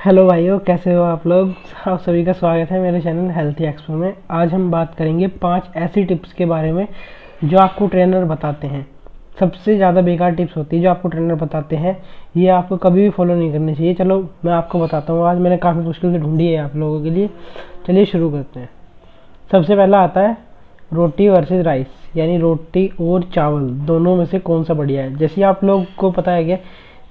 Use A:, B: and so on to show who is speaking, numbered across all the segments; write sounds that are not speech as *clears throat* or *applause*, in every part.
A: Hello भाइयों, कैसे हो आप लोग? आप सभी का स्वागत है मेरे चैनल हेल्थी एक्सपो में। आज हम बात करेंगे पाँच ऐसी टिप्स के बारे में जो आपको ट्रेनर बताते हैं। सबसे ज़्यादा बेकार टिप्स होती है जो आपको ट्रेनर बताते हैं। ये आपको कभी भी फॉलो नहीं करनी चाहिए। चलो, मैं आपको बताता हूँ। आज मैंने काफ़ी मुश्किल से ढूंढी है आप लोगों के लिए। चलिए शुरू करते हैं। सबसे पहला आता है रोटी वर्सेज राइस यानी रोटी और चावल, दोनों में से कौन सा बढ़िया है? जैसे आप लोग को पता है क्या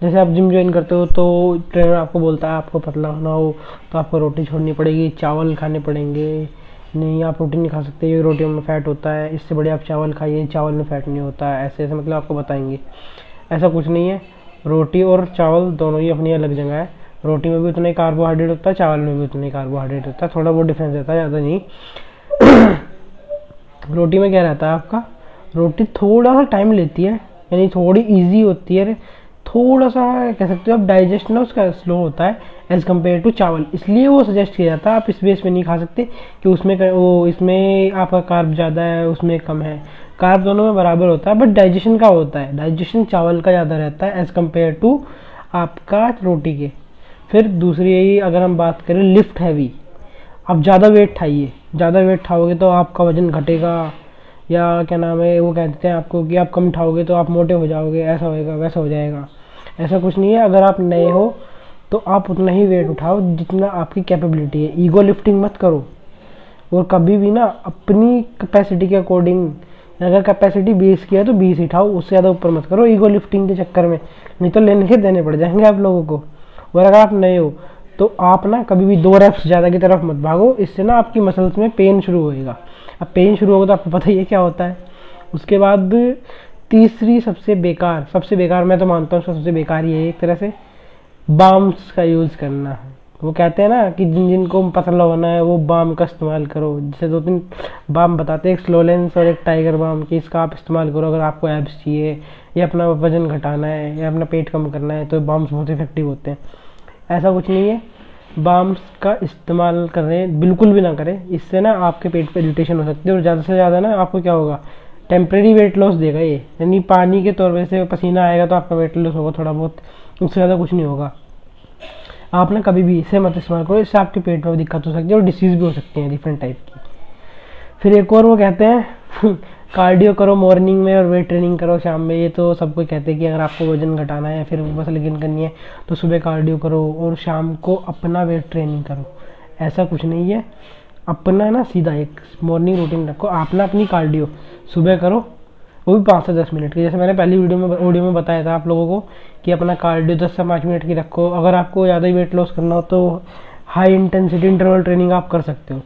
A: जैसे आप जिम ज्वाइन करते हो तो ट्रेनर आपको बोलता है, आपको पतला होना हो तो आपको रोटी छोड़नी पड़ेगी, चावल खाने पड़ेंगे। नहीं, आप रोटी नहीं खा सकते, ये रोटियों में फ़ैट होता है, इससे बढ़िया आप चावल खाइए, चावल में फ़ैट नहीं होता है ऐसे ऐसे मतलब आपको बताएँगे। ऐसा कुछ नहीं है, रोटी और चावल दोनों ही अपनी अलग जगह है। रोटी में भी उतना ही कार्बोहाइड्रेट होता है, चावल में भी उतना ही कार्बोहाइड्रेट होता है, थोड़ा बहुत डिफरेंस रहता है, ज़्यादा नहीं। *clears throat* रोटी में क्या रहता है आपका? रोटी थोड़ा सा टाइम लेती है, यानी थोड़ी ईजी होती है थोड़ा सा कह सकते हो आप डाइजेस्ट ना उसका स्लो होता है एज़ कंपेयर टू चावल। इसलिए वो सजेस्ट किया जाता है, आप इस बेस पे नहीं खा सकते कि उसमें वो, इसमें आपका कार्ब ज़्यादा है, उसमें कम है। कार्ब दोनों में बराबर होता है बट डाइजेशन का होता है। डाइजेशन चावल का ज़्यादा रहता है एज़ कंपेयर टू आपका रोटी के। फिर दूसरी यही, अगर हम बात करें लिफ्ट हैवी आप ज़्यादा वेट ठाइए ज़्यादा वेट ठाओगे तो आपका वज़न घटेगा। या क्या नाम है, वो कहते हैं आपको कि आप कम उठाओगे तो आप मोटे हो जाओगे, ऐसा होएगा, वैसा हो जाएगा। ऐसा कुछ नहीं है। अगर आप नए हो तो आप उतना ही वेट उठाओ जितना आपकी कैपेबिलिटी है। ईगो लिफ्टिंग मत करो। और कभी भी ना, अपनी कैपेसिटी के अकॉर्डिंग अगर कैपेसिटी बीस की है तो बीस उठाओ, उससे ज़्यादा ऊपर मत करो। ईगो लिफ्टिंग के चक्कर में। नहीं तो लेने के देने पड़ जाएँगे आप लोगों को। और अगर आप नए हो तो आप ना कभी भी दो रेप्स ज़्यादा की तरफ़ मत भागो। इससे ना आपकी मसल्स में पेन शुरू होएगा। अब पेन शुरू होगा तो आपको पता ही है क्या होता है। उसके बाद तीसरी सबसे बेकार सबसे बेकार मैं तो मानता हूँ सबसे बेकार ये एक तरह से बाम्स का यूज़ करना। है वो कहते हैं ना कि जिन जिनको पतला होना है वो बाम का इस्तेमाल करो। जैसे दो तीन बाम बताते हैं, एक स्लो लेंस और एक टाइगर बाम कि इसका आप इस्तेमाल करो अगर आपको एब्स चाहिए, या अपना वज़न घटाना है, या अपना पेट कम करना है तो बाम्स बहुत इफ़ेक्टिव होते हैं। ऐसा कुछ नहीं है। बाम्स का इस्तेमाल करें, बिल्कुल भी ना करें। इससे ना आपके पेट पे इरिटेशन हो सकती है और ज़्यादा से ज़्यादा ना आपको क्या होगा? टेम्प्रेरी वेट लॉस देगा ये। यानी पानी के तौर पर से पसीना आएगा तो आपका वेट लॉस होगा थोड़ा बहुत। उससे ज़्यादा कुछ नहीं होगा। आप ना कभी भी इसे मत इस्तेमाल करो। इससे आपके पेट में दिक्कत हो सकती है और डिसीज़ भी हो सकती है डिफरेंट टाइप की। फिर एक और वो कहते हैं *laughs* कार्डियो करो मॉर्निंग में और वेट ट्रेनिंग करो शाम में। ये तो सब कोई कहते हैं कि अगर आपको वज़न घटाना है, फिर मसल गेन करनी है तो सुबह कार्डियो करो और शाम को अपना वेट ट्रेनिंग करो। ऐसा कुछ नहीं है। अपना ना सीधा एक मॉर्निंग रूटीन रखो आप ना अपनी कार्डियो सुबह करो, वो भी पाँच से दस मिनट की। जैसे मैंने पहली वीडियो में ऑडियो में बताया था आप लोगों को कि अपना कार्डियो दस से पाँच मिनट की रखो। अगर आपको ज़्यादा ही वेट लॉस करना हो तो हाई इंटेंसिटी इंटरवल ट्रेनिंग आप कर सकते हो।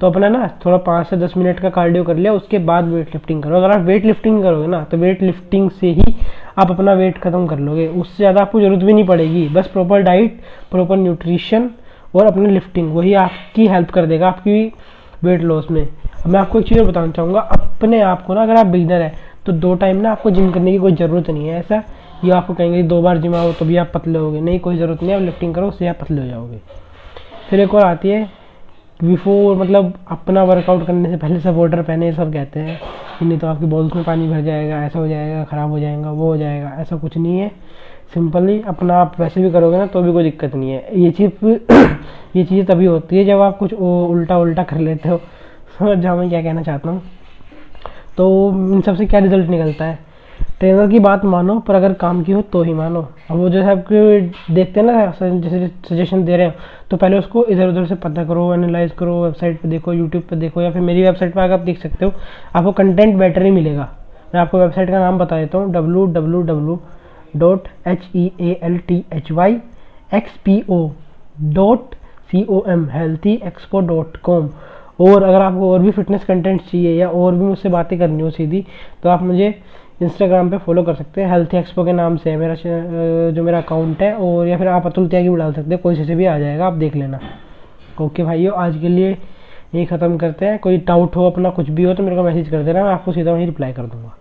A: तो अपना ना थोड़ा पाँच से दस मिनट का कार्डियो कर लिया, उसके बाद वेट लिफ्टिंग करो। अगर आप वेट लिफ्टिंग करोगे ना तो वेट लिफ्टिंग से ही आप अपना वेट खत्म कर लोगे। उससे ज़्यादा आपको ज़रूरत भी नहीं पड़ेगी। बस प्रॉपर डाइट प्रॉपर न्यूट्रिशन और अपनी लिफ्टिंग वही आपकी हेल्प कर देगा आपकी वेट लॉस में। मैं आपको एक चीज़ बताना चाहूँगा, अपने आप को ना अगर आप बिगनर है तो दो टाइम ना आपको जिम करने की कोई ज़रूरत नहीं है, ऐसा ये आपको कहेंगे दो बार जिम आओ तो भी आप पतले होगे। नहीं, कोई ज़रूरत नहीं आप लिफ्टिंग करो, उससे आप पतले हो जाओगे। फिर एक और आती है बिफोर मतलब अपना वर्कआउट करने से पहले सपोर्टर पहने सब कहते हैं नहीं तो आपकी बॉल्स में पानी भर जाएगा, ऐसा हो जाएगा, ख़राब हो जाएगा, वो हो जाएगा, ऐसा कुछ नहीं है। सिंपली अपना आप वैसे भी करोगे ना तो भी कोई दिक्कत नहीं है। ये चीज़ *clears throat* ये चीज़ तभी होती है जब आप कुछ उल्टा उल्टा कर लेते हो। समझ जाओ मैं क्या कहना चाहता हूँ। तो इन सबसे क्या रिज़ल्ट निकलता है? ट्रेनर की बात मानो, पर अगर काम की हो तो ही मानो। अब वो जैसे आपके देखते हैं ना, जैसे सजेशन दे रहे हो तो पहले उसको इधर उधर से पता करो एनालाइज करो वेबसाइट पे देखो यूट्यूब पे देखो, या फिर मेरी वेबसाइट पे आकर आप देख सकते हो। आपको कंटेंट बेटर ही मिलेगा। मैं आपको वेबसाइट का नाम बता देता हूँ W W W dot H E A L T H Y X P O dot C O M healthy expo dot com और अगर आपको और भी फिटनेस कंटेंट चाहिए या और भी मुझसे बातें करनी हो सीधी तो आप मुझे इंस्टाग्राम पे फॉलो कर सकते हैं। हेल्थ एक्सपो के नाम से है मेरा जो मेरा अकाउंट है। और या फिर आप अतुल त्यागी भी डाल सकते हैं। कोई से भी आ जाएगा, आप देख लेना। ओके भाइयों, आज के लिए यही ख़त्म करते हैं। कोई डाउट हो, अपना कुछ भी हो तो मेरे को मैसेज कर देना। मैं आपको सीधा वहीं रिप्लाई कर दूँगा।